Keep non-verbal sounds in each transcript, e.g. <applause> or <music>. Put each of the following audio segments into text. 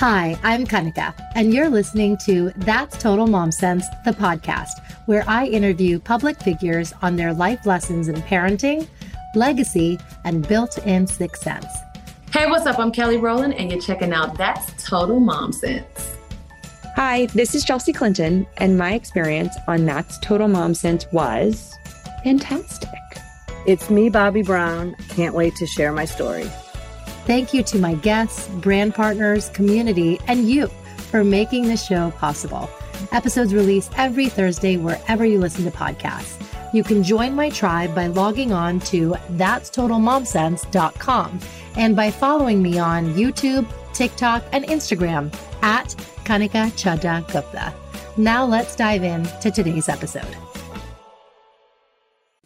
Hi, I'm Kanika, and you're listening to That's Total Mom Sense, the podcast, where I interview public figures on their life lessons in parenting, legacy, and built in sixth sense. Hey, what's up? I'm Kelly Rowland, and you're checking out That's Total Mom Sense. Hi, this is Chelsea Clinton, and my experience on That's Total Mom Sense was fantastic. It's me, Bobby Brown. Can't wait to share my story. Thank you to my guests, brand partners, community, and you for making the show possible. Episodes released every Thursday wherever you listen to podcasts. You can join my tribe by logging on to that'stotalmomsense.com and by following me on YouTube, TikTok, and Instagram at Kanika Chadda Gupta. Now let's dive in to today's episode.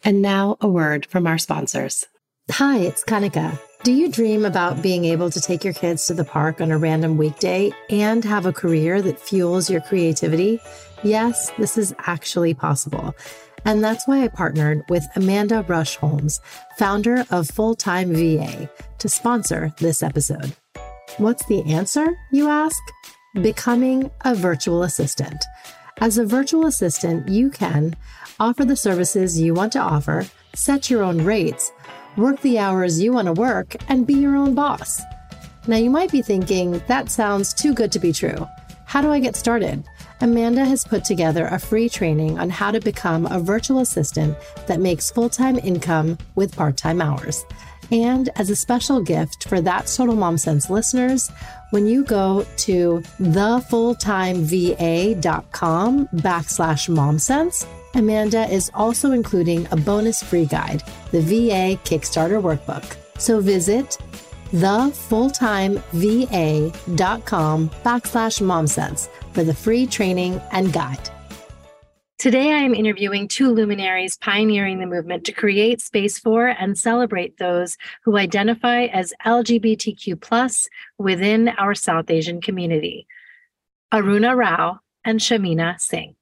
And now a word from our sponsors. Hi, it's Kanika. Do you dream about being able to take your kids to the park on a random weekday and have a career that fuels your creativity? Yes, this is actually possible. And that's why I partnered with Amanda Rush Holmes, founder of Full Time VA, to sponsor this episode. What's the answer, you ask? Becoming a virtual assistant. As a virtual assistant, you can offer the services you want to offer, set your own rates, work the hours you want to work, and be your own boss. Now, you might be thinking, that sounds too good to be true. How do I get started? Amanda has put together a free training on how to become a virtual assistant that makes full time income with part time hours. And as a special gift for that Total Mom Sense listeners, when you go to thefulltimeva.com backslash momsense, Amanda is also including a bonus free guide, the VA Kickstarter Workbook. So visit thefulltimeva.com backslash momsense for the free training and guide. Today, I am interviewing two luminaries pioneering the movement to create space for and celebrate those who identify as LGBTQ plus within our South Asian community Aruna Rao and Shamina Singh.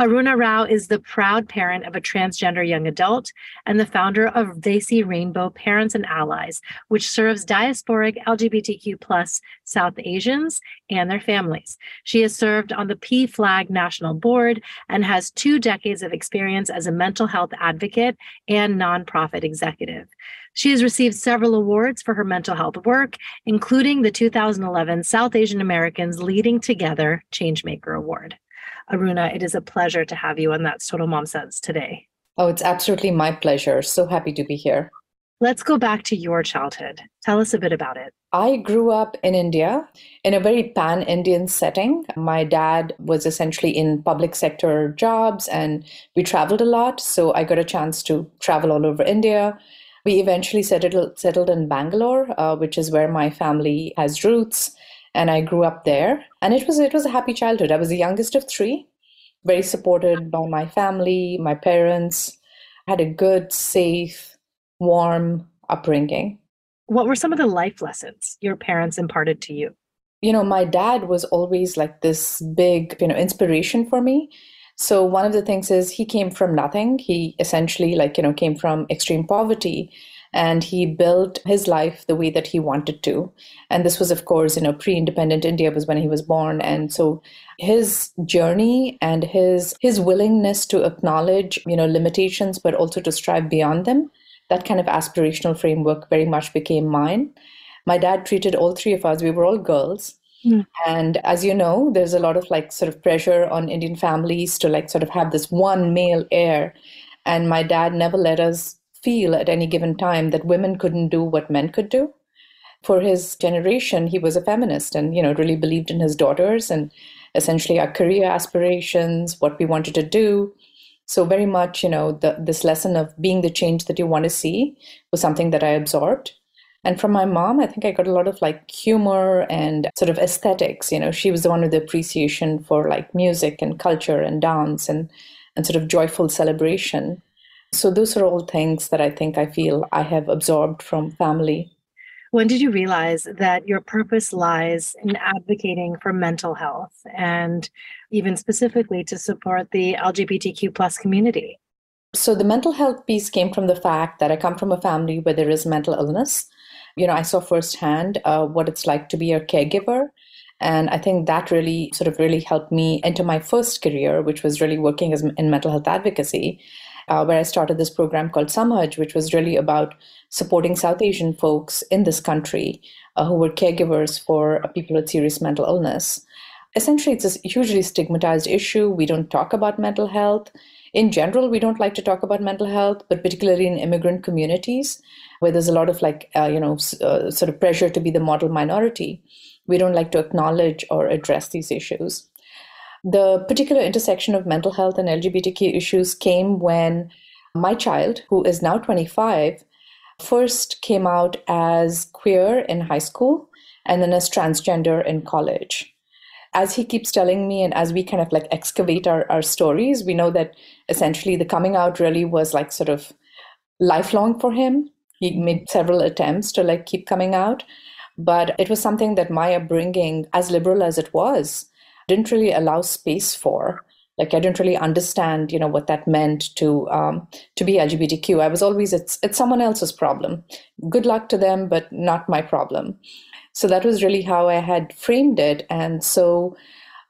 Aruna Rao is the proud parent of a transgender young adult and the founder of Desi Rainbow Parents and Allies, which serves diasporic LGBTQ plus South Asians and their families. She has served on the PFLAG National Board and has two decades of experience as a mental health advocate and nonprofit executive. She has received several awards for her mental health work, including the 2011 South Asian Americans Leading Together Changemaker Award. Aruna, it is a pleasure to have you on That's Total Mom Sense today. Oh, it's absolutely my pleasure. So happy to be here. Let's go back to your childhood. Tell us a bit about it. I grew up in India in a very pan Indian setting. My dad was essentially in public sector jobs and we traveled a lot. So I got a chance to travel all over India. We eventually settled, settled in Bangalore, uh, which is where my family has roots and I grew up there. And it was it was a happy childhood. I was the youngest of three, very supported by my family, my parents. I had a good, safe, warm upbringing. What were some of the life lessons your parents imparted to you? You know, my dad was always like this big, you know, inspiration for me. So one of the things is he came from nothing. He essentially like, you know, came from extreme poverty and he built his life the way that he wanted to. And this was of course you know pre-independent india was when he was born. And so his journey and his his willingness to acknowledge you know limitations but also to strive beyond them that kind of aspirational framework very much became mine. My dad treated all three of us we were all girls. Mm. and as you know there's a lot of like sort of pressure on indian families to like sort of have this one male heir. And my dad never let us feel at any given time that women couldn't do what men could do. For his generation, he was a feminist and, you know, really believed in his daughters and essentially our career aspirations, what we wanted to do. So very much, you know, the, this lesson of being the change that you want to see was something that I absorbed. And from my mom, I think I got a lot of like humor and sort of aesthetics. You know, she was the one with the appreciation for like music and culture and dance and, and sort of joyful celebration. So those are all things that I think I feel I have absorbed from family. When did you realize that your purpose lies in advocating for mental health and even specifically to support the LGBTQ plus community? So the mental health piece came from the fact that I come from a family where there is mental illness. You know, I saw firsthand uh, what it's like to be a caregiver And I think that really sort of really helped me enter my first career, which was really working as in mental health advocacy, uh, where I started this program called Samaj, which was really about supporting South Asian folks in this country uh, who were caregivers for people with serious mental illness. Essentially, it's a hugely stigmatized issue. We don't talk about mental health. In general, we don't like to talk about mental health, but particularly in immigrant communities where there's a lot of like, uh, you know, uh, sort of pressure to be the model minority we don't like to acknowledge or address these issues. The particular intersection of mental health and LGBTQ issues came when my child, who is now 25, first came out as queer in high school and then as transgender in college. As he keeps telling me, and as we kind of like excavate our, our stories, we know that essentially the coming out really was like sort of lifelong for him. He made several attempts to like keep coming out. But it was something that my upbringing, as liberal as it was, didn't really allow space for. Like I didn't really understand, you know, what that meant to um, to be LGBTQ. I was always it's it's someone else's problem. Good luck to them, but not my problem. So that was really how I had framed it. And so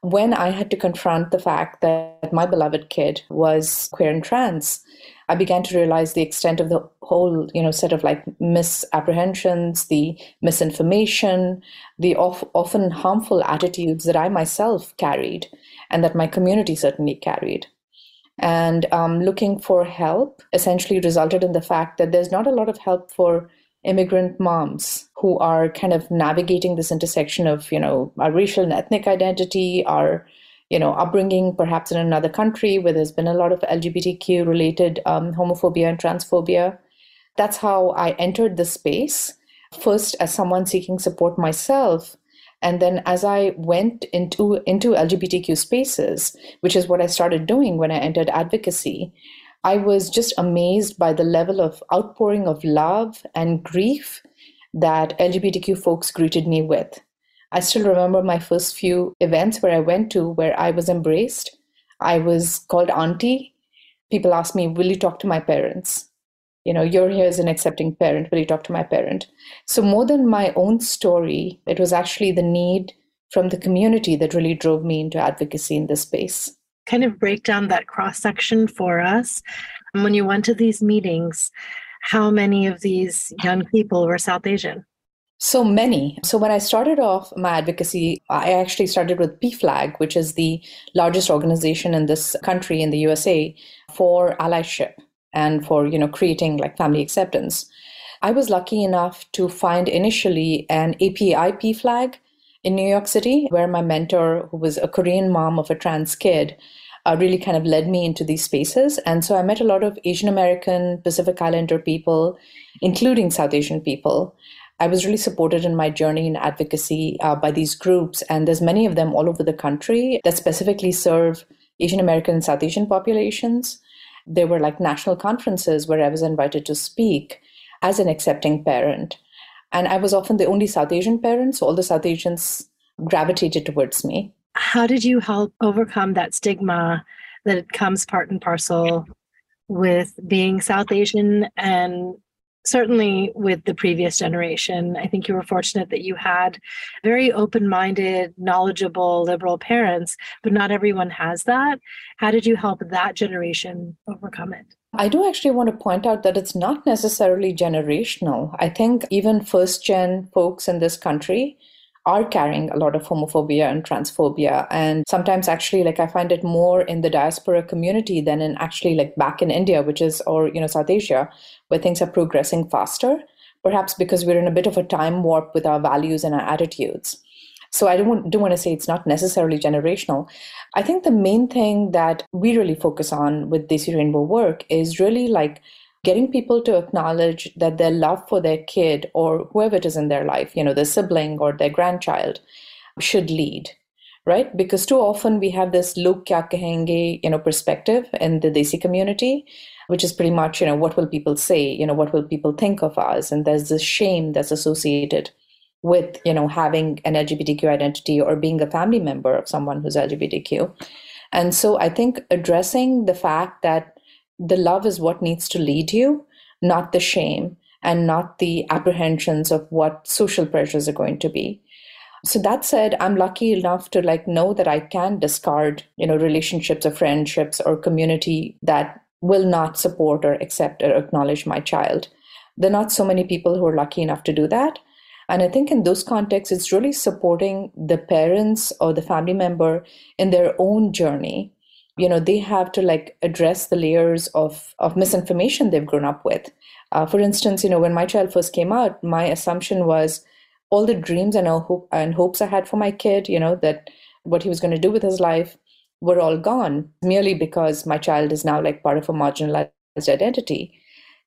when I had to confront the fact that my beloved kid was queer and trans, I began to realize the extent of the whole, you know, set of like misapprehensions, the misinformation, the often harmful attitudes that I myself carried and that my community certainly carried. And um, looking for help essentially resulted in the fact that there's not a lot of help for immigrant moms who are kind of navigating this intersection of, you know, our racial and ethnic identity, our you know upbringing perhaps in another country where there's been a lot of lgbtq related um, homophobia and transphobia. That's how i entered the space first as someone seeking support myself and then as i went into into lgbtq spaces which is what i started doing when i entered advocacy i was just amazed by the level of outpouring of love and grief that lgbtq folks greeted me with I still remember my first few events where I went to where I was embraced. I was called auntie. People asked me, Will you talk to my parents? You know, you're here as an accepting parent. Will you talk to my parent? So, more than my own story, it was actually the need from the community that really drove me into advocacy in this space. Kind of break down that cross section for us. when you went to these meetings, how many of these young people were South Asian? So many. So when I started off my advocacy, I actually started with PFLAG, which is the largest organization in this country in the USA for allyship and for, you know, creating like family acceptance. I was lucky enough to find initially an API PFLAG in New York City, where my mentor, who was a Korean mom of a trans kid, uh, really kind of led me into these spaces. And so I met a lot of Asian American, Pacific Islander people, including South Asian people. I was really supported in my journey in advocacy uh, by these groups, and there's many of them all over the country that specifically serve Asian American and South Asian populations. There were like national conferences where I was invited to speak as an accepting parent. And I was often the only South Asian parent, so all the South Asians gravitated towards me. How did you help overcome that stigma that comes part and parcel with being South Asian and certainly with the previous generation, I think you were fortunate that you had very open minded, knowledgeable, liberal parents, but not everyone has that. How did you help that generation overcome it? I do actually want to point out that it's not necessarily generational. I think even first gen folks in this country are carrying a lot of homophobia and transphobia. And sometimes actually like I find it more in the diaspora community than in actually like back in India, which is or you know South Asia, where things are progressing faster, perhaps because we're in a bit of a time warp with our values and our attitudes. So I don't, don't want to say it's not necessarily generational. I think the main thing that we really focus on with Desi Rainbow work is really like getting people to acknowledge that their love for their kid or whoever it is in their life, you know, their sibling or their grandchild, should lead, right? Because too often we have this look kya kahenge, you know, perspective in the Desi community, which is pretty much, you know, what will people say? You know, what will people think of us? And there's this shame that's associated with, you know, having an LGBTQ identity or being a family member of someone who's LGBTQ. And so I think addressing the fact that the love is what needs to lead you, not the shame and not the apprehensions of what social pressures are going to be. So that said, I'm lucky enough to like know that I can discard, you know, relationships or friendships or community that will not support or accept or acknowledge my child. There are not so many people who are lucky enough to do that. And I think in those contexts, it's really supporting the parents or the family member in their own journey. You know, they have to like address the layers of, of misinformation they've grown up with. Uh, for instance, you know, when my child first came out, my assumption was all the dreams and, hope, and hopes I had for my kid, you know, that what he was going to do with his life were all gone merely because my child is now like part of a marginalized identity.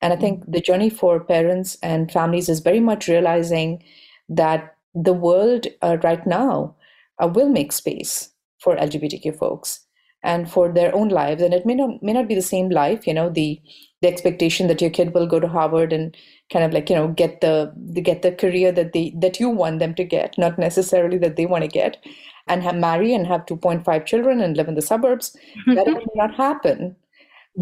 And I think the journey for parents and families is very much realizing that the world uh, right now uh, will make space for LGBTQ folks and for their own lives. And it may not may not be the same life, you know, the the expectation that your kid will go to Harvard and kind of like you know get the get the career that they that you want them to get, not necessarily that they want to get, and have marry and have 2.5 children and live in the suburbs. Mm-hmm. that may not happen.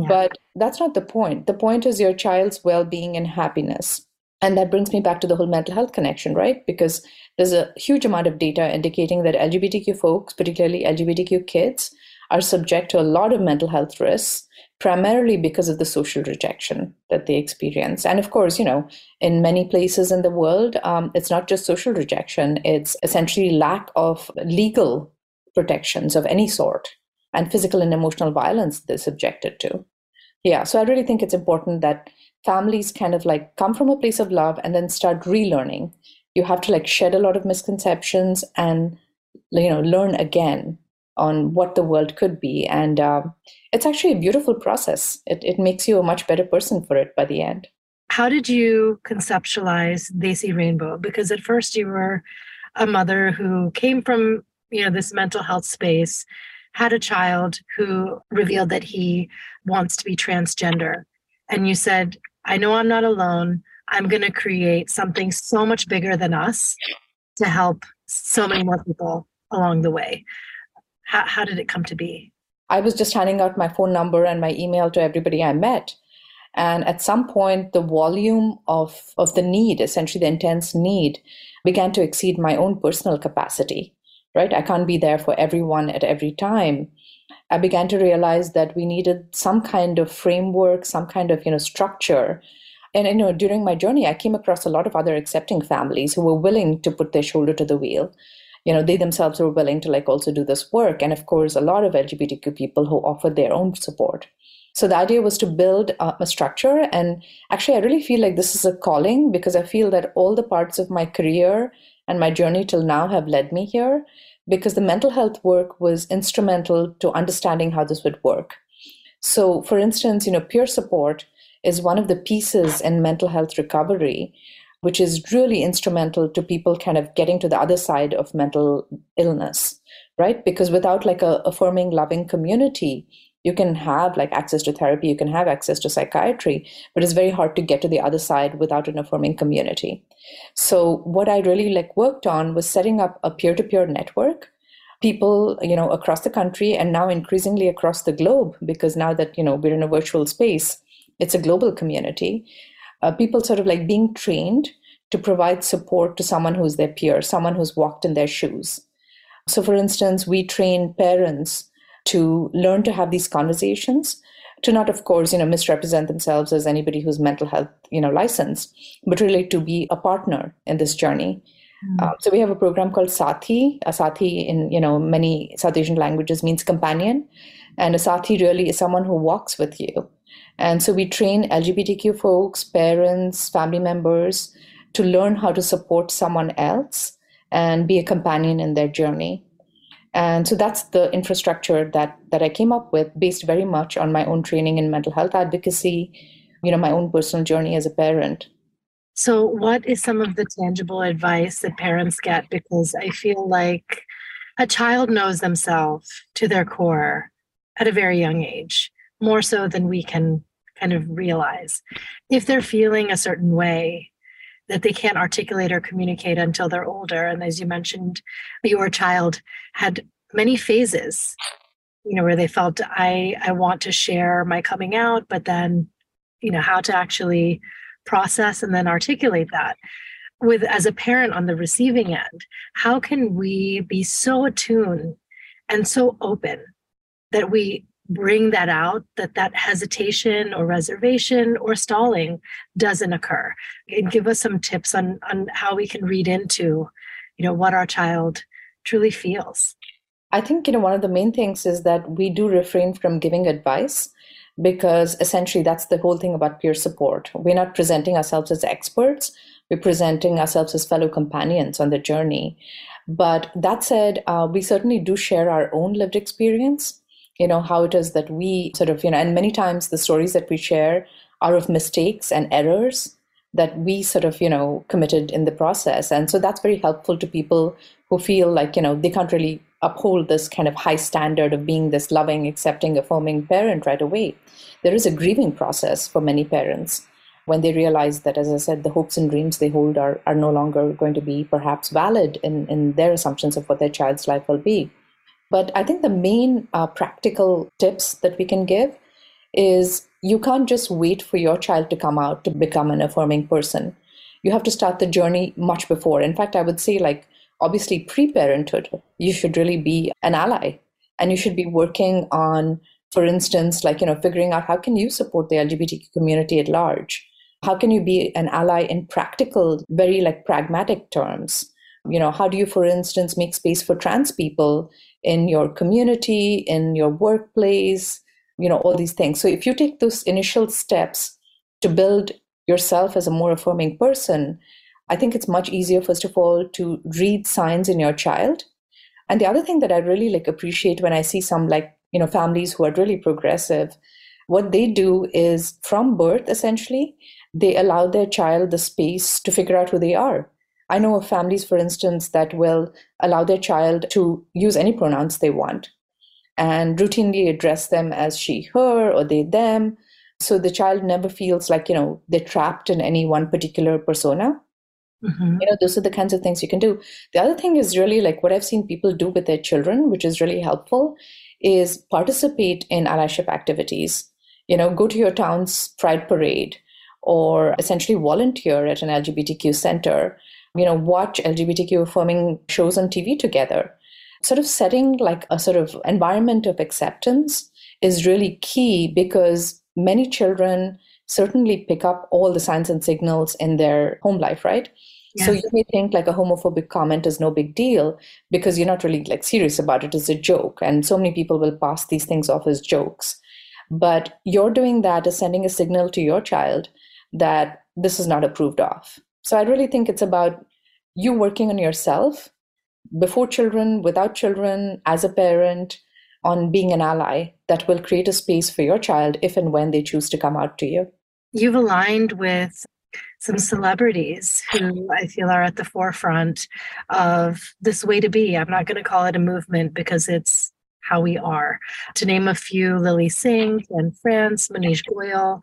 But that's not the point. The point is your child's well being and happiness. And that brings me back to the whole mental health connection, right? Because there's a huge amount of data indicating that LGBTQ folks, particularly LGBTQ kids, are subject to a lot of mental health risks, primarily because of the social rejection that they experience. And of course, you know, in many places in the world, um, it's not just social rejection, it's essentially lack of legal protections of any sort and physical and emotional violence they're subjected to. Yeah, so I really think it's important that families kind of like come from a place of love and then start relearning. You have to like shed a lot of misconceptions and you know learn again on what the world could be, and uh, it's actually a beautiful process. It it makes you a much better person for it by the end. How did you conceptualize Desi Rainbow? Because at first you were a mother who came from you know this mental health space had a child who revealed that he wants to be transgender. And you said, I know I'm not alone. I'm going to create something so much bigger than us to help so many more people along the way. How, how did it come to be? I was just handing out my phone number and my email to everybody I met. And at some point, the volume of, of the need, essentially the intense need, began to exceed my own personal capacity right? I can't be there for everyone at every time. I began to realize that we needed some kind of framework, some kind of you know structure. And you know, during my journey, I came across a lot of other accepting families who were willing to put their shoulder to the wheel. You know, they themselves were willing to like also do this work, and of course, a lot of LGBTQ people who offered their own support. So the idea was to build a structure, and actually, I really feel like this is a calling because I feel that all the parts of my career and my journey till now have led me here because the mental health work was instrumental to understanding how this would work. So, for instance, you know, peer support is one of the pieces in mental health recovery, which is really instrumental to people kind of getting to the other side of mental illness, right? Because without like a affirming, loving community, you can have like access to therapy, you can have access to psychiatry, but it's very hard to get to the other side without an affirming community. So what I really like worked on was setting up a peer-to-peer network people you know across the country and now increasingly across the globe because now that you know we're in a virtual space it's a global community uh, people sort of like being trained to provide support to someone who's their peer someone who's walked in their shoes so for instance we train parents to learn to have these conversations to not of course you know misrepresent themselves as anybody who's mental health you know licensed but really to be a partner in this journey mm. uh, so we have a program called Sathi. A Sathi in you know many South Asian languages means companion, and a Sathi really is someone who walks with you. And so we train LGBTQ folks, parents, family members to learn how to support someone else and be a companion in their journey. And so that's the infrastructure that that I came up with based very much on my own training in mental health advocacy, you know, my own personal journey as a parent. So what is some of the tangible advice that parents get because I feel like a child knows themselves to their core at a very young age, more so than we can kind of realize. If they're feeling a certain way, that they can't articulate or communicate until they're older. And as you mentioned, your child had many phases, you know, where they felt I I want to share my coming out, but then, you know, how to actually process and then articulate that. with as a parent on the receiving end, how can we be so attuned and so open that we bring that out that that hesitation or reservation or stalling doesn't occur. And give us some tips on on how we can read into you know what our child truly feels. I think you know one of the main things is that we do refrain from giving advice because essentially that's the whole thing about peer support. We're not presenting ourselves as experts. We're presenting ourselves as fellow companions on the journey. But that said uh, we certainly do share our own lived experience you know how it is that we sort of you know and many times the stories that we share are of mistakes and errors that we sort of you know committed in the process. And so that's very helpful to people who feel like you know they can't really uphold this kind of high standard of being this loving accepting affirming parent right away. There is a grieving process for many parents when they realize that as i said the hopes and dreams they hold are, are no longer going to be perhaps valid in, in their assumptions of what their child's life will be but I think the main uh, practical tips that we can give is you can't just wait for your child to come out to become an affirming person. You have to start the journey much before. In fact, I would say, like, obviously, pre parenthood, you should really be an ally and you should be working on, for instance, like, you know, figuring out how can you support the LGBTQ community at large? How can you be an ally in practical, very like pragmatic terms? You know, how do you, for instance, make space for trans people in your community, in your workplace, you know, all these things. So if you take those initial steps to build yourself as a more affirming person, I think it's much easier, first of all, to read signs in your child. And the other thing that I really like appreciate when I see some like, you know, families who are really progressive, what they do is from birth, essentially, they allow their child the space to figure out who they are. I know of families, for instance, that will allow their child to use any pronouns they want and routinely address them as she, her, or they, them. So the child never feels like, you know, they're trapped in any one particular persona. Mm-hmm. You know, those are the kinds of things you can do. The other thing is really like what I've seen people do with their children, which is really helpful, is participate in allyship activities. You know, go to your town's pride parade or essentially volunteer at an LGBTQ center you know, watch LGBTQ affirming shows on TV together. Sort of setting like a sort of environment of acceptance is really key because many children certainly pick up all the signs and signals in their home life, right? So you may think like a homophobic comment is no big deal because you're not really like serious about it. It's a joke. And so many people will pass these things off as jokes. But you're doing that as sending a signal to your child that this is not approved of. So I really think it's about you working on yourself before children, without children, as a parent, on being an ally that will create a space for your child if and when they choose to come out to you. You've aligned with some celebrities who I feel are at the forefront of this way to be. I'm not going to call it a movement because it's how we are. To name a few, Lilly Singh and France, Maneesh Goyal.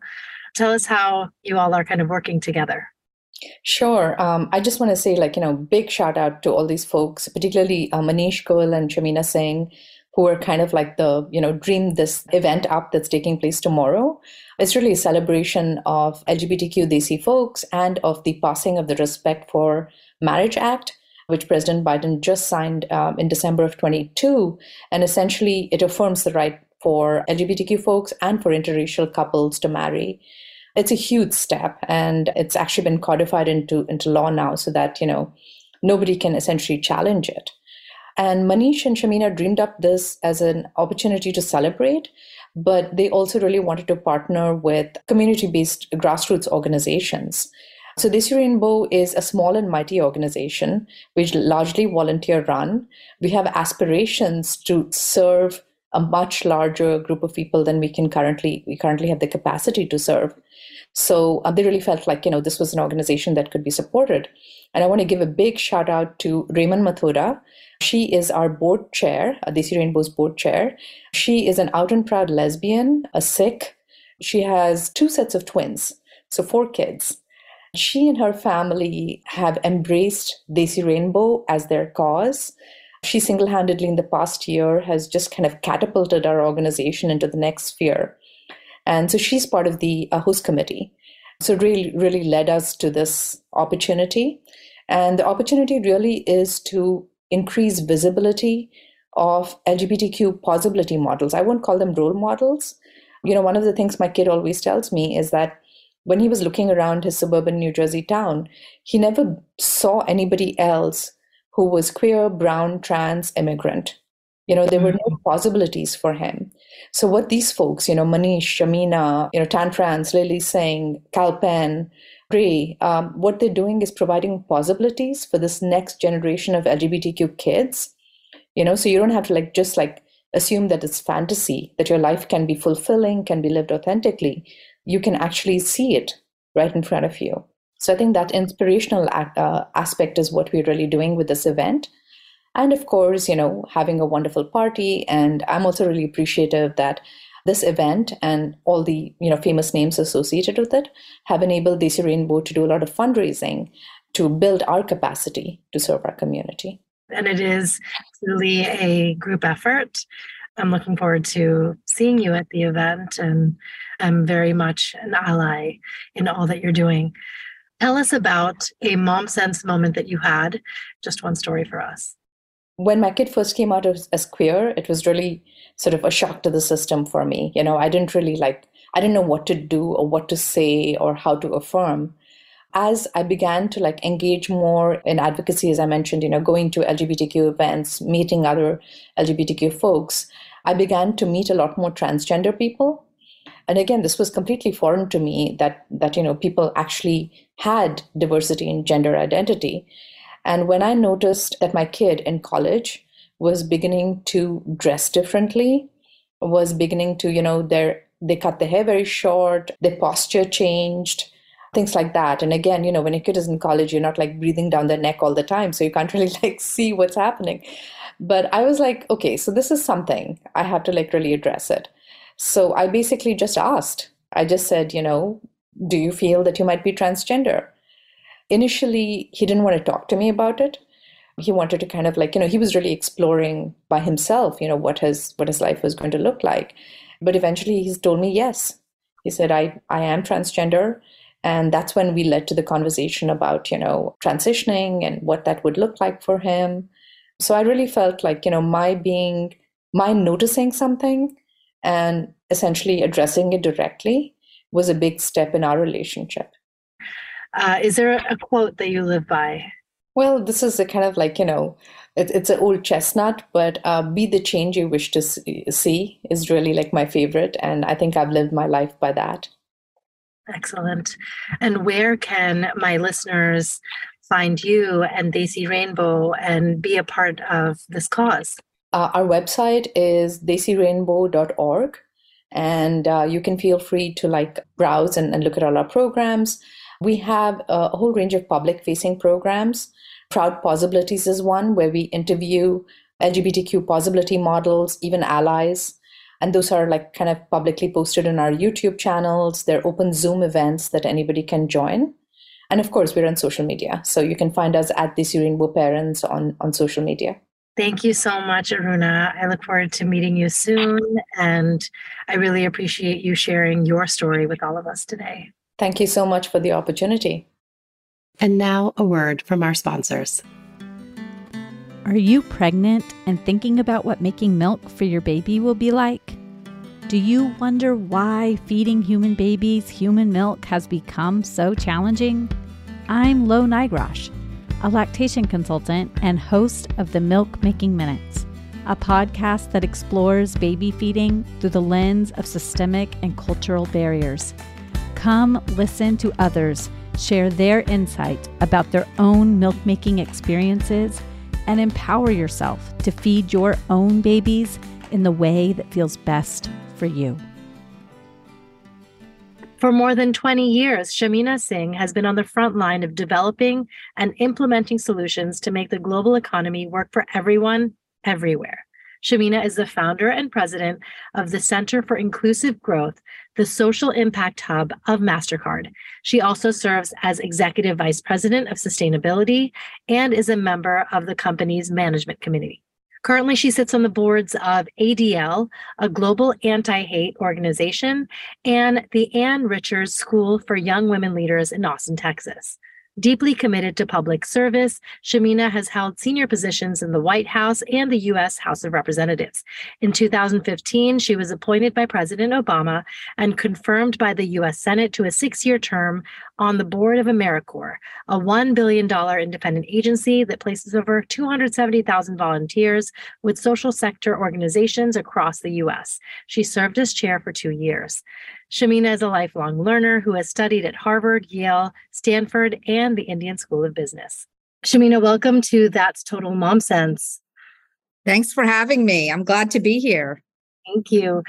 Tell us how you all are kind of working together. Sure. Um, I just want to say, like, you know, big shout out to all these folks, particularly uh, Maneesh Goyal and Shamina Singh, who are kind of like the, you know, dream this event up that's taking place tomorrow. It's really a celebration of LGBTQ Desi folks and of the passing of the Respect for Marriage Act, which President Biden just signed um, in December of 22. And essentially, it affirms the right for LGBTQ folks and for interracial couples to marry it's a huge step and it's actually been codified into into law now so that you know nobody can essentially challenge it and maneesh and shamina dreamed up this as an opportunity to celebrate but they also really wanted to partner with community based grassroots organizations so Desi Rainbow is a small and mighty organization which largely volunteer run. We have aspirations to serve a much larger group of people than we can currently we currently have the capacity to serve. So uh, they really felt like, you know, this was an organization that could be supported. And I want to give a big shout out to Raymond Mathura. She is our board chair, uh, Desi Rainbow's board chair. She is an out and proud lesbian, a Sikh. She has two sets of twins, so four kids. She and her family have embraced Desi Rainbow as their cause. She single handedly, in the past year, has just kind of catapulted our organization into the next sphere. And so she's part of the uh, host committee. So it really, really led us to this opportunity. And the opportunity really is to increase visibility of LGBTQ possibility models. I won't call them role models. You know, one of the things my kid always tells me is that when he was looking around his suburban New Jersey town, he never saw anybody else who was queer, brown, trans, immigrant. You know, there were no mm-hmm. possibilities for him. So what these folks, you know, Maneesh, Shamina, you know, Tan France, Lilly Singh, Kal Penn, Ray, um, what they're doing is providing possibilities for this next generation of LGBTQ kids. You know, so you don't have to like just like assume that it's fantasy, that your life can be fulfilling, can be lived authentically. You can actually see it right in front of you. So I think that inspirational uh, aspect is what we're really doing with this event and of course you know having a wonderful party and i'm also really appreciative that this event and all the you know famous names associated with it have enabled Desi Rainbow to do a lot of fundraising to build our capacity to serve our community. And it is truly a group effort. I'm looking forward to seeing you at the event, and I'm very much an ally in all that you're doing. Tell us about a mom sense moment that you had. Just one story for us when my kid first came out as, as queer, it was really sort of a shock to the system for me. You know, I didn't really like, I didn't know what to do or what to say or how to affirm. As I began to like engage more in advocacy, as I mentioned, you know, going to LGBTQ events, meeting other LGBTQ folks, I began to meet a lot more transgender people. And again, this was completely foreign to me that that you know people actually had diversity in gender identity. And when I noticed that my kid in college was beginning to dress differently, was beginning to, you know, their they cut their hair very short, their posture changed, things like that. And again, you know, when a kid is in college, you're not like breathing down their neck all the time, so you can't <laughs> really like see what's happening. But I was like, okay, so this is something I have to like really address it. So I basically just asked. I just said, you know, do you feel that you might be transgender? Initially he didn't want to talk to me about it. He wanted to kind of like you know he was really exploring by himself you know what his what his life was going to look like. But eventually he's told me yes. He said i i am transgender. And that's when we led to the conversation about you know transitioning and what that would look like for him. So i really felt like you know my being my noticing something and essentially addressing it directly was a big step in our relationship uh, is there a quote that you live by? Well, this is a kind of like, you know, it, it's an old chestnut, but uh, be the change you wish to see is really like my favorite. And I think I've lived my life by that. Excellent. And where can my listeners find you and Desi Rainbow and be a part of this cause? Uh, our website is desirainbow.org and uh, you can feel free to like browse and, and look at all our programs we have a whole range of public facing programs. Proud Possibilities is one where we interview LGBTQ possibility models, even allies. And those are like kind of publicly posted on our YouTube channels. They're open Zoom events that anybody can join. And of course, we're on social media. So you can find us at the Rainbow Parents on, on social media. Thank you so much, Aruna. I look forward to meeting you soon. And I really appreciate you sharing your story with all of us today. Thank you so much for the opportunity. And now, a word from our sponsors. Are you pregnant and thinking about what making milk for your baby will be like? Do you wonder why feeding human babies human milk has become so challenging? I'm Lo Nigrosh, a lactation consultant and host of the Milk Making Minutes, a podcast that explores baby feeding through the lens of systemic and cultural barriers. Come listen to others share their insight about their own milk making experiences and empower yourself to feed your own babies in the way that feels best for you. For more than 20 years, Shamina Singh has been on the front line of developing and implementing solutions to make the global economy work for everyone, everywhere. Shamina is the founder and president of the Center for Inclusive Growth, the social impact hub of MasterCard. She also serves as executive vice president of sustainability and is a member of the company's management committee. Currently, she sits on the boards of ADL, a global anti hate organization, and the Ann Richards School for Young Women Leaders in Austin, Texas. Deeply committed to public service, Shamina has held senior positions in the White House and the U.S. House of Representatives. In 2015, she was appointed by President Obama and confirmed by the U.S. Senate to a six year term on the board of AmeriCorps, a $1 billion independent agency that places over 270,000 volunteers with social sector organizations across the U.S. She served as chair for two years. Shamina is a lifelong learner who has studied at Harvard, Yale, Stanford, and the Indian School of Business. Shamina, welcome to That's Total Mom Sense. Thanks for having me. I'm glad to be here. Thank you.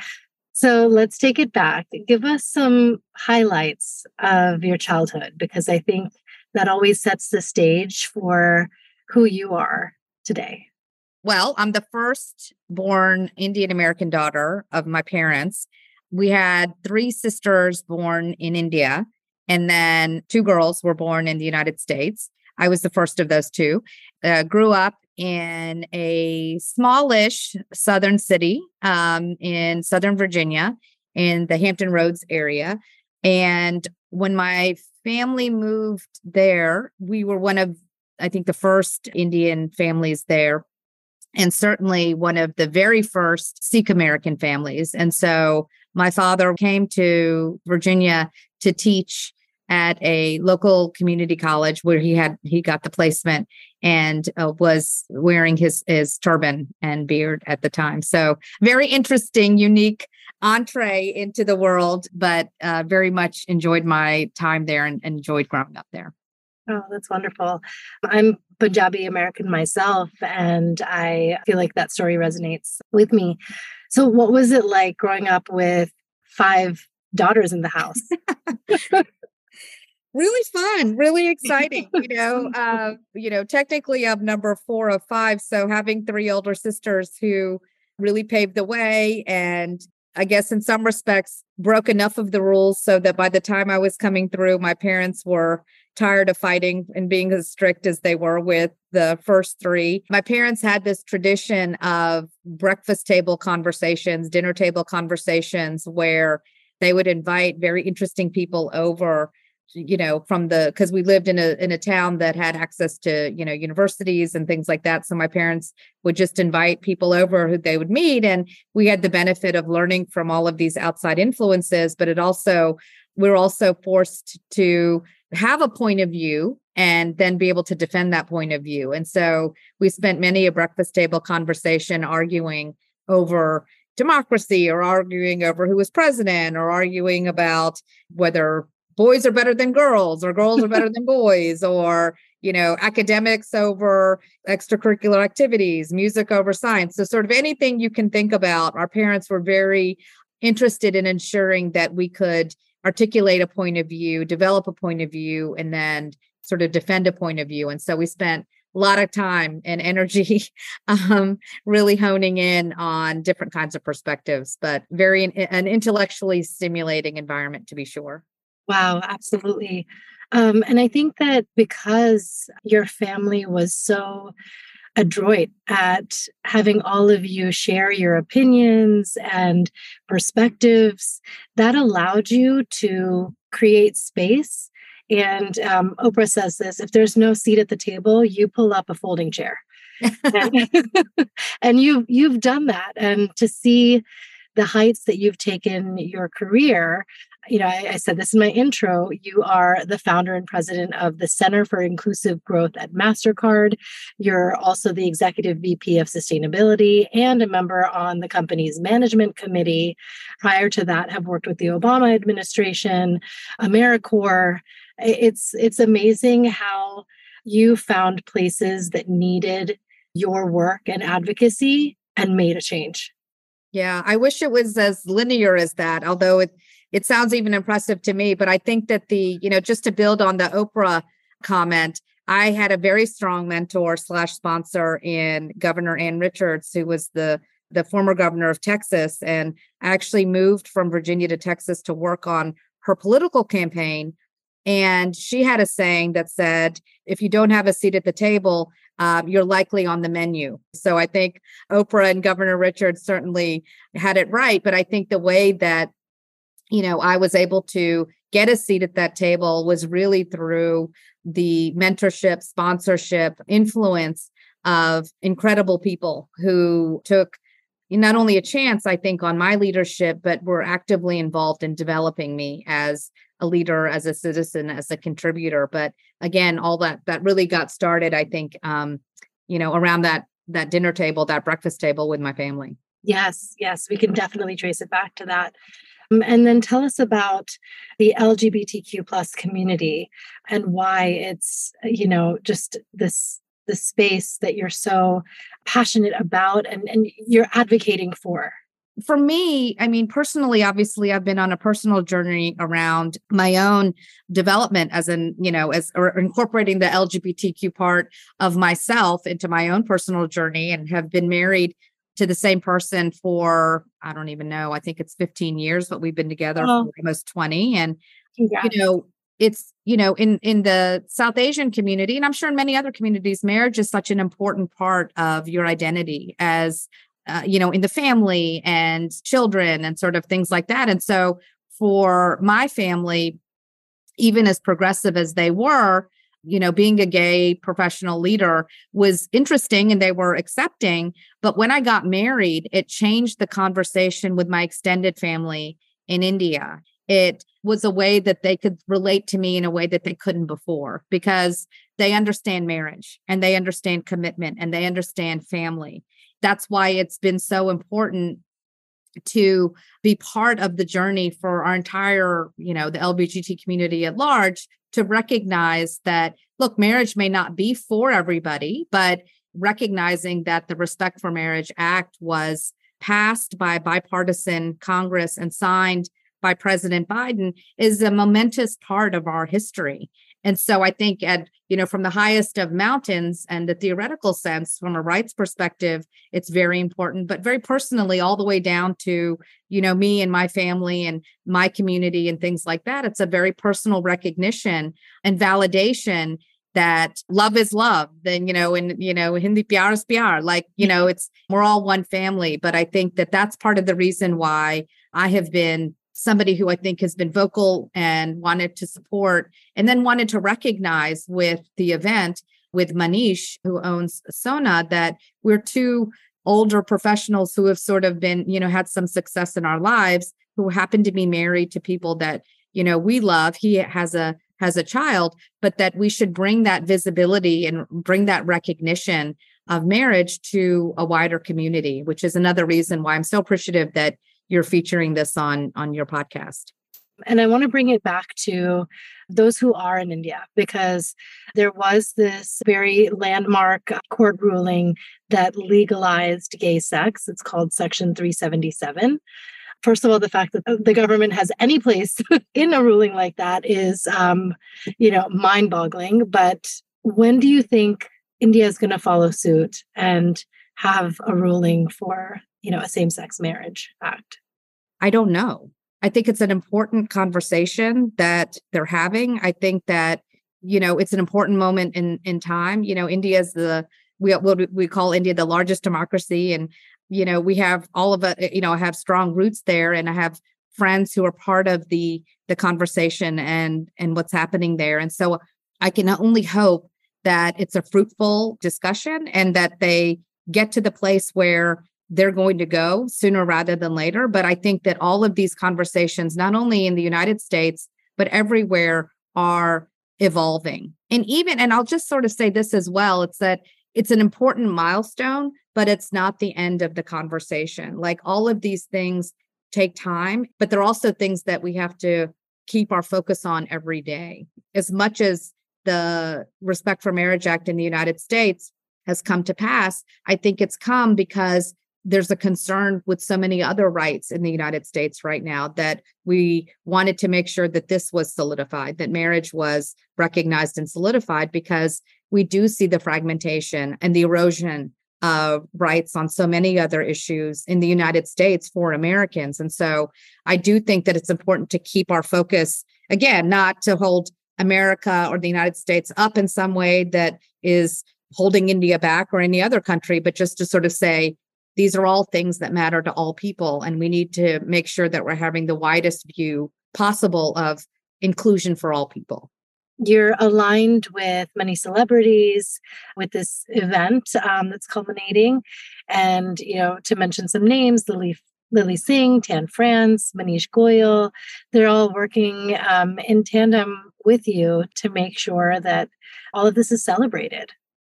So let's take it back. Give us some highlights of your childhood because I think that always sets the stage for who you are today. Well, I'm the first born Indian American daughter of my parents we had three sisters born in India, and then two girls were born in the United States. I was the first of those two. Uh, grew up in a smallish southern city um, in Southern Virginia, in the Hampton Roads area. And when my family moved there, we were one of, I think, the first Indian families there and certainly one of the very first Sikh American families. And so my father came to Virginia to teach at a local community college where he had he got the placement and uh, was wearing his his turban and beard at the time so very interesting unique entree into the world but uh, very much enjoyed my time there and, and enjoyed growing up there Oh, that's wonderful. I'm Punjabi American myself, and I feel like that story resonates with me. So, what was it like growing up with five daughters in the house? <laughs> really fun, really exciting. <laughs> You know, uh, you know, technically I'm number four of five, so having three older sisters who really paved the way and I guess in some respects broke enough of the rules so that by the time I was coming through, my parents were tired of fighting and being as strict as they were with the first three. My parents had this tradition of breakfast table conversations, dinner table conversations where they would invite very interesting people over you know from the because we lived in a in a town that had access to you know universities and things like that so my parents would just invite people over who they would meet and we had the benefit of learning from all of these outside influences but it also we we're also forced to have a point of view and then be able to defend that point of view. And so we spent many a breakfast table conversation arguing over democracy or arguing over who was president or arguing about whether boys are better than girls or girls are better than <laughs> boys or you know academics over extracurricular activities music over science so sort of anything you can think about our parents were very interested in ensuring that we could articulate a point of view, develop a point of view, and then sort of defend a point of view. And so we spent a lot of time and energy <laughs> um, really honing in on different kinds of perspectives, but very an intellectually stimulating environment to be sure. Wow, absolutely. Um, and I think that because your family was so adroit at having all of you share your opinions and perspectives. That allowed you to create space. And um, Oprah says this if there's no seat at the table, you pull up a folding chair. and, <laughs> <laughs> and you've you've done that and to see the heights that you've taken your career you know, I, I, said this in my intro. You are the founder and president of the Center for Inclusive Growth at MasterCard. You're also the executive VP of sustainability and a member on the company's management committee. Prior to that, have worked with the Obama administration, AmeriCorps. It's it's amazing how you found places that needed your work and advocacy and made a change. Yeah, I wish it was as linear as that, although it it sounds even impressive to me. But I think that the, you know, just to build on the Oprah comment, I had a very strong mentor slash sponsor in Governor Ann Richards, who was the the former governor of Texas, and actually moved from Virginia to Texas to work on her political campaign. And she had a saying that said, if you don't have a seat at the table, um, you're likely on the menu. So I think Oprah and Governor Richards certainly had it right. But I think the way that, you know, I was able to get a seat at that table was really through the mentorship, sponsorship, influence of incredible people who took not only a chance, I think, on my leadership, but were actively involved in developing me as a leader, as a citizen, as a contributor. But again, all that that really got started, I think, um, you know, around that that dinner table, that breakfast table with my family. Yes, yes, we can definitely trace it back to that. Um, and then tell us about the LGBTQ plus community and why it's, you know, just this the space that you're so passionate about and, and you're advocating for. For me, I mean, personally, obviously, I've been on a personal journey around my own development as an, you know, as or incorporating the LGBTQ part of myself into my own personal journey and have been married to the same person for, I don't even know, I think it's 15 years, but we've been together oh. for almost 20. And, Congrats. you know, it's you know in in the south asian community and i'm sure in many other communities marriage is such an important part of your identity as uh, you know, in the family and children and sort of things like that. And so for my family, even as progressive as they were, you know, being a gay professional leader was interesting and they were accepting. But when I got married, it changed the conversation with my extended family in India. It was a way that they could relate to me in a way that they couldn't before because they understand marriage and they understand commitment and they understand family that's why it's been so important to be part of the journey for our entire, you know, the LGBT community at large to recognize that, look, marriage may not be for everybody, but recognizing that the Respect for Marriage Act was passed by bipartisan Congress and signed by President Biden is a momentous part of our history. And so I think at, you know, from the highest of mountains and the theoretical sense, from a rights perspective, it's very important, but very personally, all the way down to, you know, me and my family and my community and things like that. It's a very personal recognition and validation that love is love then you know and you know hindi pyar is pyar like you know it's we're all one family but i think that that's part of the reason why i have been somebody who I think has been vocal and wanted to support and then wanted to recognize with the event with Maneesh, who owns Sona, that we're two older professionals who have sort of been, you know, had some success in our lives, who happen to be married to people that, you know, we love. He has a has a child, but that we should bring that visibility and bring that recognition of marriage to a wider community, which is another reason why I'm so appreciative that you're featuring this on on your podcast and I want to bring it back to those who are in India because there was this very landmark court ruling that legalized gay sex. It's called Section 377. First of all, the fact that the government has any place <laughs> in a ruling like that is, um, you know, mind-boggling. But when do you think India is going to follow suit and have a ruling for you know, a same-sex marriage act? I don't know. I think it's an important conversation that they're having. I think that you know it's an important moment in in time. You know, India is the we what we call India the largest democracy, and you know we have all of it. You know, I have strong roots there, and I have friends who are part of the the conversation and and what's happening there. And so uh, I can only hope that it's a fruitful discussion and that they get to the place where they're going to go sooner rather than later. But I think that all of these conversations, not only in the United States, but everywhere, are evolving. And even, and I'll just sort of say this as well it's that it's an important milestone, but it's not the end of the conversation. Like all of these things take time, but they're also things that we have to keep our focus on every day. As much as the Respect for Marriage Act in the United States has come to pass, I think it's come because there's a concern with so many other rights in the United States right now that we wanted to make sure that this was solidified, that marriage was recognized and solidified, because we do see the fragmentation and the erosion of rights on so many other issues in the United States for Americans. And so I do think that it's important to keep our focus, again, not to hold America or the United States up in some way that is holding India back or any other country, but just to sort of say, these are all things that matter to all people. And we need to make sure that we're having the widest view possible of inclusion for all people. You're aligned with many celebrities with this event um, that's culminating. And, you know, to mention some names, Lily Lilly Singh, Tan France, Maneesh Goyal, they're all working um, in tandem with you to make sure that all of this is celebrated.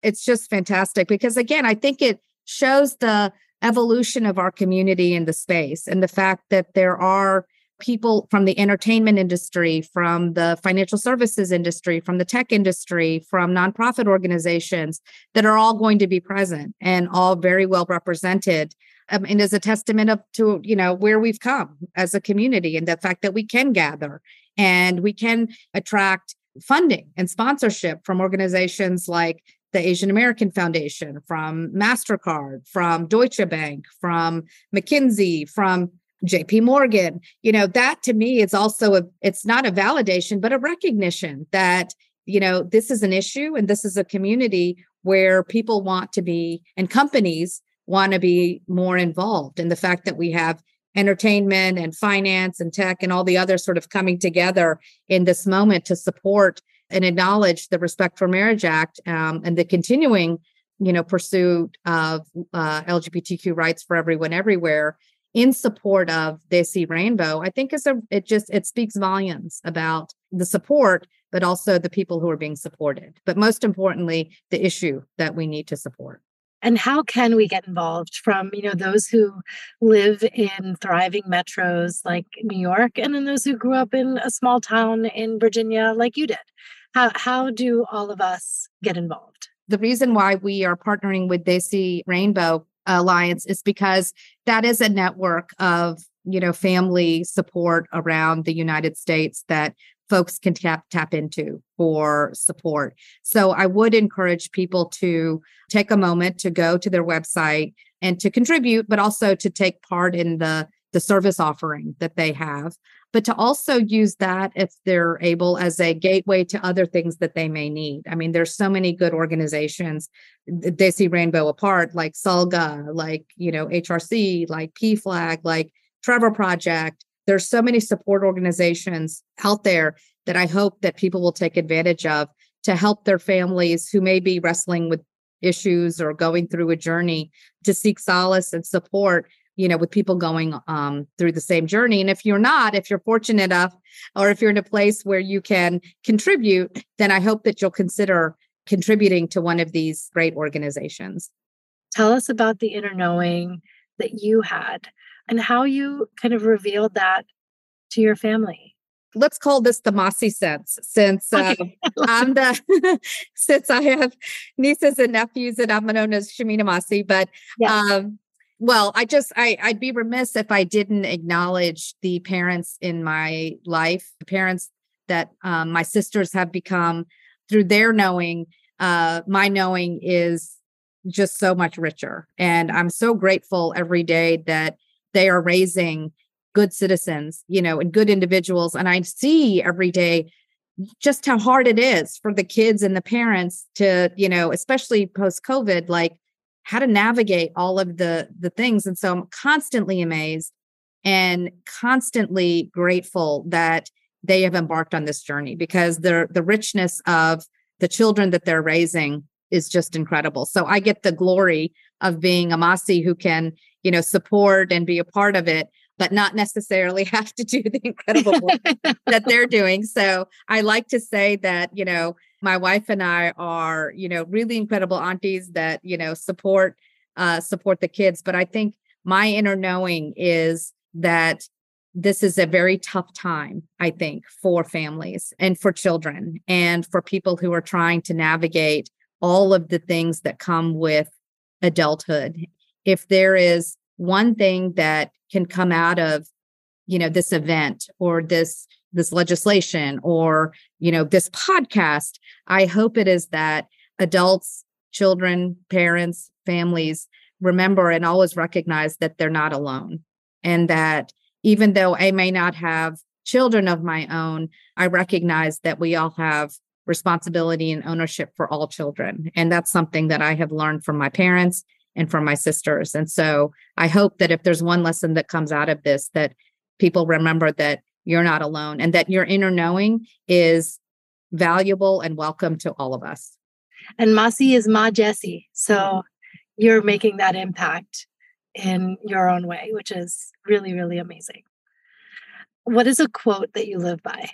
It's just fantastic because, again, I think it shows the evolution of our community in the space and the fact that there are people from the entertainment industry, from the financial services industry, from the tech industry, from nonprofit organizations that are all going to be present and all very well represented. Um, and is a testament of to you know where we've come as a community and the fact that we can gather and we can attract funding and sponsorship from organizations like the Asian American Foundation, from MasterCard, from Deutsche Bank, from McKinsey, from JP Morgan. You know, that to me is also a it's not a validation, but a recognition that, you know, this is an issue and this is a community where people want to be and companies want to be more involved. And the fact that we have entertainment and finance and tech and all the other sort of coming together in this moment to support and acknowledge the Respect for Marriage Act um, and the continuing, you know, pursuit of uh, LGBTQ rights for everyone everywhere in support of Desi Rainbow, I think is a it just it speaks volumes about the support, but also the people who are being supported. But most importantly, the issue that we need to support and how can we get involved from you know those who live in thriving metros like new york and then those who grew up in a small town in virginia like you did how, how do all of us get involved? The reason why we are partnering with Desi Rainbow Alliance is because that is a network of you know family support around the United States that folks can tap tap into for support. So I would encourage people to take a moment to go to their website and to contribute, but also to take part in the the service offering that they have but to also use that if they're able as a gateway to other things that they may need. I mean, there's so many good organizations. Desi Rainbow apart, like SALGA, like you know HRC, like PFLAG, like Trevor Project. There's so many support organizations out there that I hope that people will take advantage of to help their families who may be wrestling with issues or going through a journey to seek solace and support you know, with people going um, through the same journey. And if you're not, if you're fortunate enough, or if you're in a place where you can contribute, then I hope that you'll consider contributing to one of these great organizations. Tell us about the inner knowing that you had and how you kind of revealed that to your family let's call this the Masi sense, since uh, <laughs> I'm the <laughs> since I have nieces and nephews, and I'm known as Shamina Masi. But yes. um, well i just i i'd be remiss if i didn't acknowledge the parents in my life the parents that um, my sisters have become through their knowing uh my knowing is just so much richer and i'm so grateful every day that they are raising good citizens you know and good individuals and i see every day just how hard it is for the kids and the parents to you know especially post covid like how to navigate all of the the things. And so i'm constantly amazed and constantly grateful that they have embarked on this journey because the the richness of the children that they're raising is just incredible. So i get the glory of being a Masi who can you know support and be a part of it but not necessarily <laughs> have to do the incredible work that they're <laughs> doing. So i like to say that you know my wife and I are, you know, really incredible aunties that, you know, support uh support the kids, but I think my inner knowing is that this is a very tough time, I think, for families and for children and for people who are trying to navigate all of the things that come with adulthood. If there is one thing that can come out of, you know, this event or this this legislation or you know this podcast i hope it is that adults children parents families remember and always recognize that they're not alone and that even though i may not have children of my own i recognize that we all have responsibility and ownership for all children. And that's something that I have learned from my parents and from my sisters. And so I hope that if there's one lesson that comes out of this, that people remember that you're not alone and that your inner knowing is valuable and welcome to all of us. And Masi is Ma Jessie. So mm-hmm. you're making that impact in your own way, which is really, really amazing. What is a quote that you live by?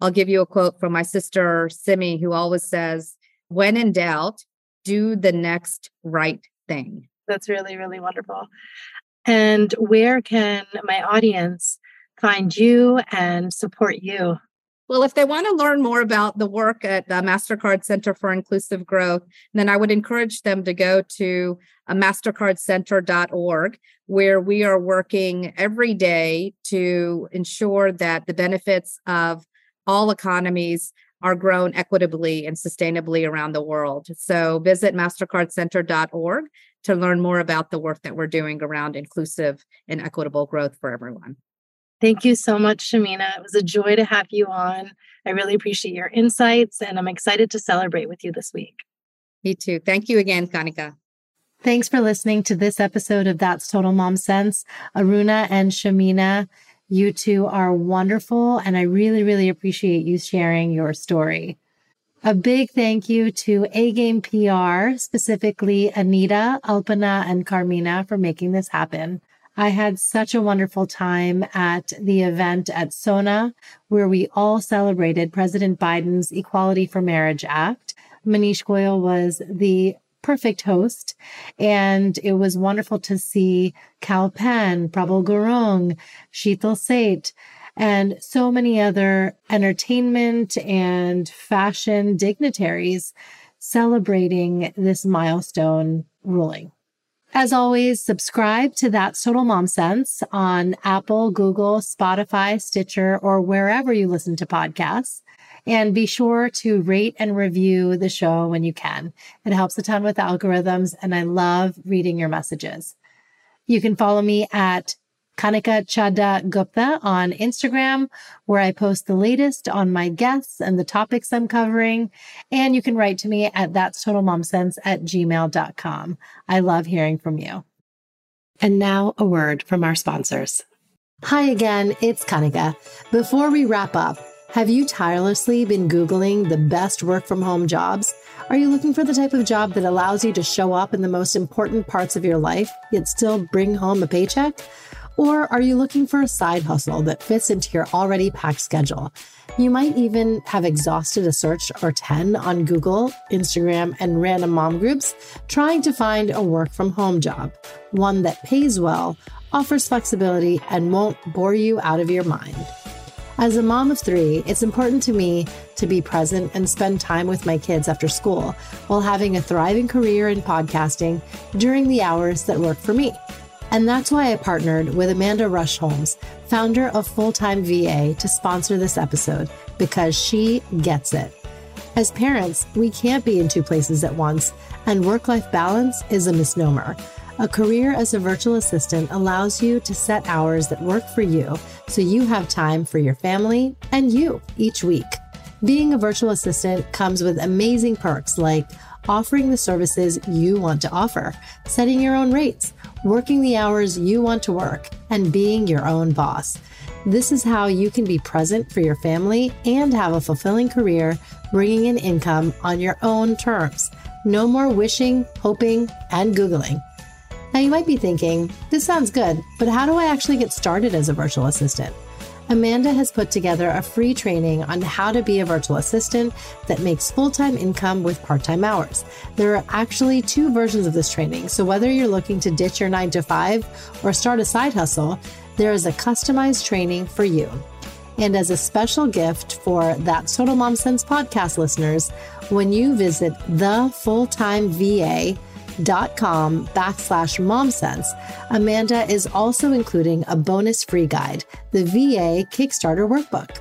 I'll give you a quote from my sister, Simi, who always says, When in doubt, do the next right thing. That's really, really wonderful. And where can my audience find you and support you? Well, if they want to learn more about the work at the MasterCard Center for Inclusive Growth, then I would encourage them to go to uh, mastercardcenter.org, where we are working every day to ensure that the benefits of all economies are grown equitably and sustainably around the world. So visit mastercardcenter.org to learn more about the work that we're doing around inclusive and equitable growth for everyone. Thank you so much, Shamina. It was a joy to have you on. I really appreciate your insights and I'm excited to celebrate with you this week. Me too. Thank you again, Kanika. Thanks for listening to this episode of That's Total Mom Sense. Aruna and Shamina, you two are wonderful, and I really, really appreciate you sharing your story. A big thank you to A Game PR, specifically Anita, Alpana, and Carmina for making this happen. I had such a wonderful time at the event at SONA, where we all celebrated President Biden's Equality for Marriage Act. Maneesh Goyal was the perfect host. And it was wonderful to see Kal Penn, Prabal Gurung, Sheetal Sheth, and so many other entertainment and fashion dignitaries celebrating this milestone ruling. As always, subscribe to That's Total Mom Sense on Apple, Google, Spotify, Stitcher, or wherever you listen to podcasts. And be sure to rate and review the show when you can. It helps a ton with algorithms, and I love reading your messages. You can follow me at Kanika Chadha Gupta on Instagram, where I post the latest on my guests and the topics I'm covering. And you can write to me at that's total mom sense at gmail.com. I love hearing from you. And now a word from our sponsors. Hi again, it's Kanika. Before we wrap up, have you tirelessly been Googling the best work from home jobs? Are you looking for the type of job that allows you to show up in the most important parts of your life, yet still bring home a paycheck? Or are you looking for a side hustle that fits into your already packed schedule? You might even have exhausted a search or 10 on Google, Instagram, and random mom groups trying to find a work from home job, one that pays well, offers flexibility, and won't bore you out of your mind. As a mom of three, it's important to me to be present and spend time with my kids after school while having a thriving career in podcasting during the hours that work for me. And that's why I partnered with Amanda Rush Holmes, founder of Full Time VA, to sponsor this episode because she gets it. As parents, we can't be in two places at once, and work life balance is a misnomer. A career as a virtual assistant allows you to set hours that work for you so you have time for your family and you each week. Being a virtual assistant comes with amazing perks like offering the services you want to offer, setting your own rates working the hours you want to work, and being your own boss. This is how you can be present for your family and have a fulfilling career, bringing in income on your own terms. No more wishing, hoping, and Googling. Now, you might be thinking, this sounds good, but how do I actually get started as a virtual assistant? Amanda has put together a free training on how to be a virtual assistant that makes full time income with part time hours. There are actually two versions of this training, so whether you're looking to ditch your nine to five or start a side hustle, there is a customized training for you. And as a special gift for that Total Mom Sense podcast listeners, when you visit the full time VA, dot com backslash momsense, Amanda is also including a bonus free guide, the VA Kickstarter Workbook.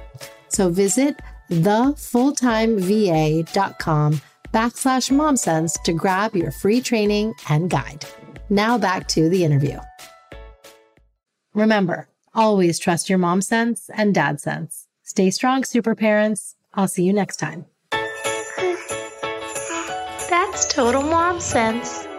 So visit thefulltimeva.com backslash momsense to grab your free training and guide. Now back to the interview. Remember, always trust your mom sense and dad sense. Stay strong, super parents. I'll see you next time. That's total mom sense.